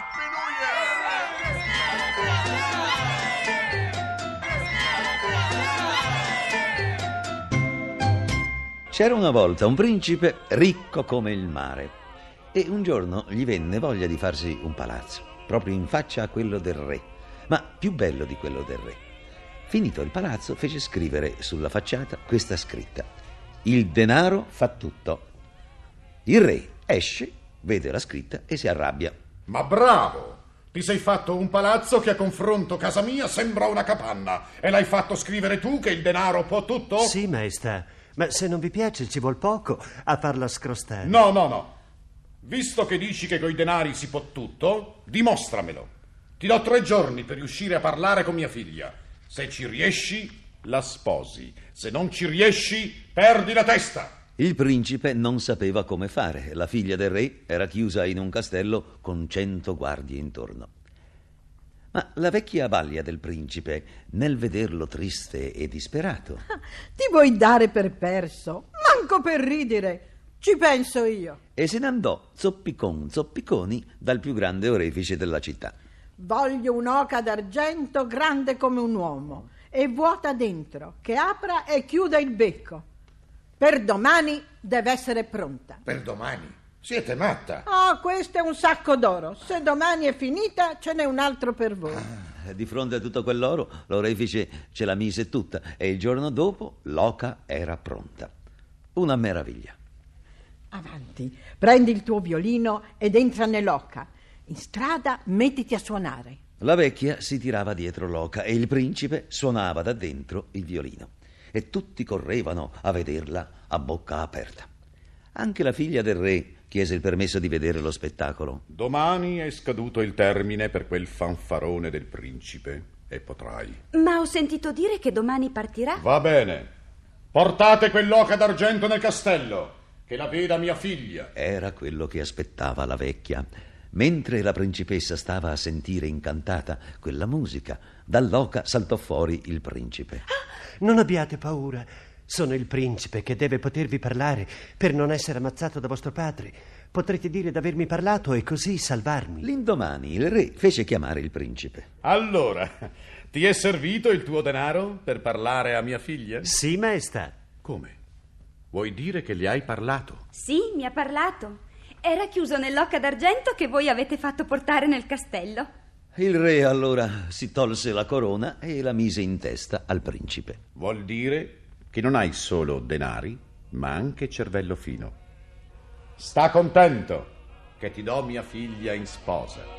Happy New Year! C'era una volta un principe ricco come il mare e un giorno gli venne voglia di farsi un palazzo, proprio in faccia a quello del re, ma più bello di quello del re. Finito il palazzo fece scrivere sulla facciata questa scritta: Il denaro fa tutto. Il re esce, vede la scritta e si arrabbia. Ma bravo! Ti sei fatto un palazzo che a confronto casa mia sembra una capanna e l'hai fatto scrivere tu che il denaro può tutto? Sì, maestà, ma se non vi piace ci vuol poco a farla scrostare. No, no, no. Visto che dici che coi denari si può tutto, dimostramelo. Ti do tre giorni per riuscire a parlare con mia figlia. Se ci riesci, la sposi. Se non ci riesci, perdi la testa. Il principe non sapeva come fare. La figlia del re era chiusa in un castello con cento guardie intorno. Ma la vecchia baglia del principe, nel vederlo triste e disperato, Ti vuoi dare per perso? Manco per ridere. Ci penso io. e se ne andò zoppicon zoppiconi dal più grande orefice della città. Voglio un'oca d'argento grande come un uomo e vuota dentro, che apra e chiuda il becco. Per domani deve essere pronta. Per domani. Siete matta. Ah, questo è un sacco d'oro. Se domani è finita, ce n'è un altro per voi. Di fronte a tutto quell'oro, l'orefice ce la mise tutta e il giorno dopo l'oca era pronta. Una meraviglia. Avanti, prendi il tuo violino ed entra nell'oca. In strada mettiti a suonare. La vecchia si tirava dietro l'oca e il principe suonava da dentro il violino. E tutti correvano a vederla a bocca aperta. Anche la figlia del re chiese il permesso di vedere lo spettacolo. Domani è scaduto il termine per quel fanfarone del principe e potrai. Ma ho sentito dire che domani partirà. Va bene. Portate quell'oca d'argento nel castello, che la veda mia figlia. Era quello che aspettava la vecchia. Mentre la principessa stava a sentire incantata quella musica, dall'oca saltò fuori il principe. Non abbiate paura. Sono il principe che deve potervi parlare per non essere ammazzato da vostro padre. Potrete dire d'avermi parlato e così salvarmi. L'indomani il re fece chiamare il principe. Allora, ti è servito il tuo denaro per parlare a mia figlia? Sì, maestà. Come? Vuoi dire che gli hai parlato? Sì, mi ha parlato. Era chiuso nell'oca d'argento che voi avete fatto portare nel castello. Il re allora si tolse la corona e la mise in testa al principe. Vuol dire che non hai solo denari, ma anche cervello fino. Sta contento che ti do mia figlia in sposa.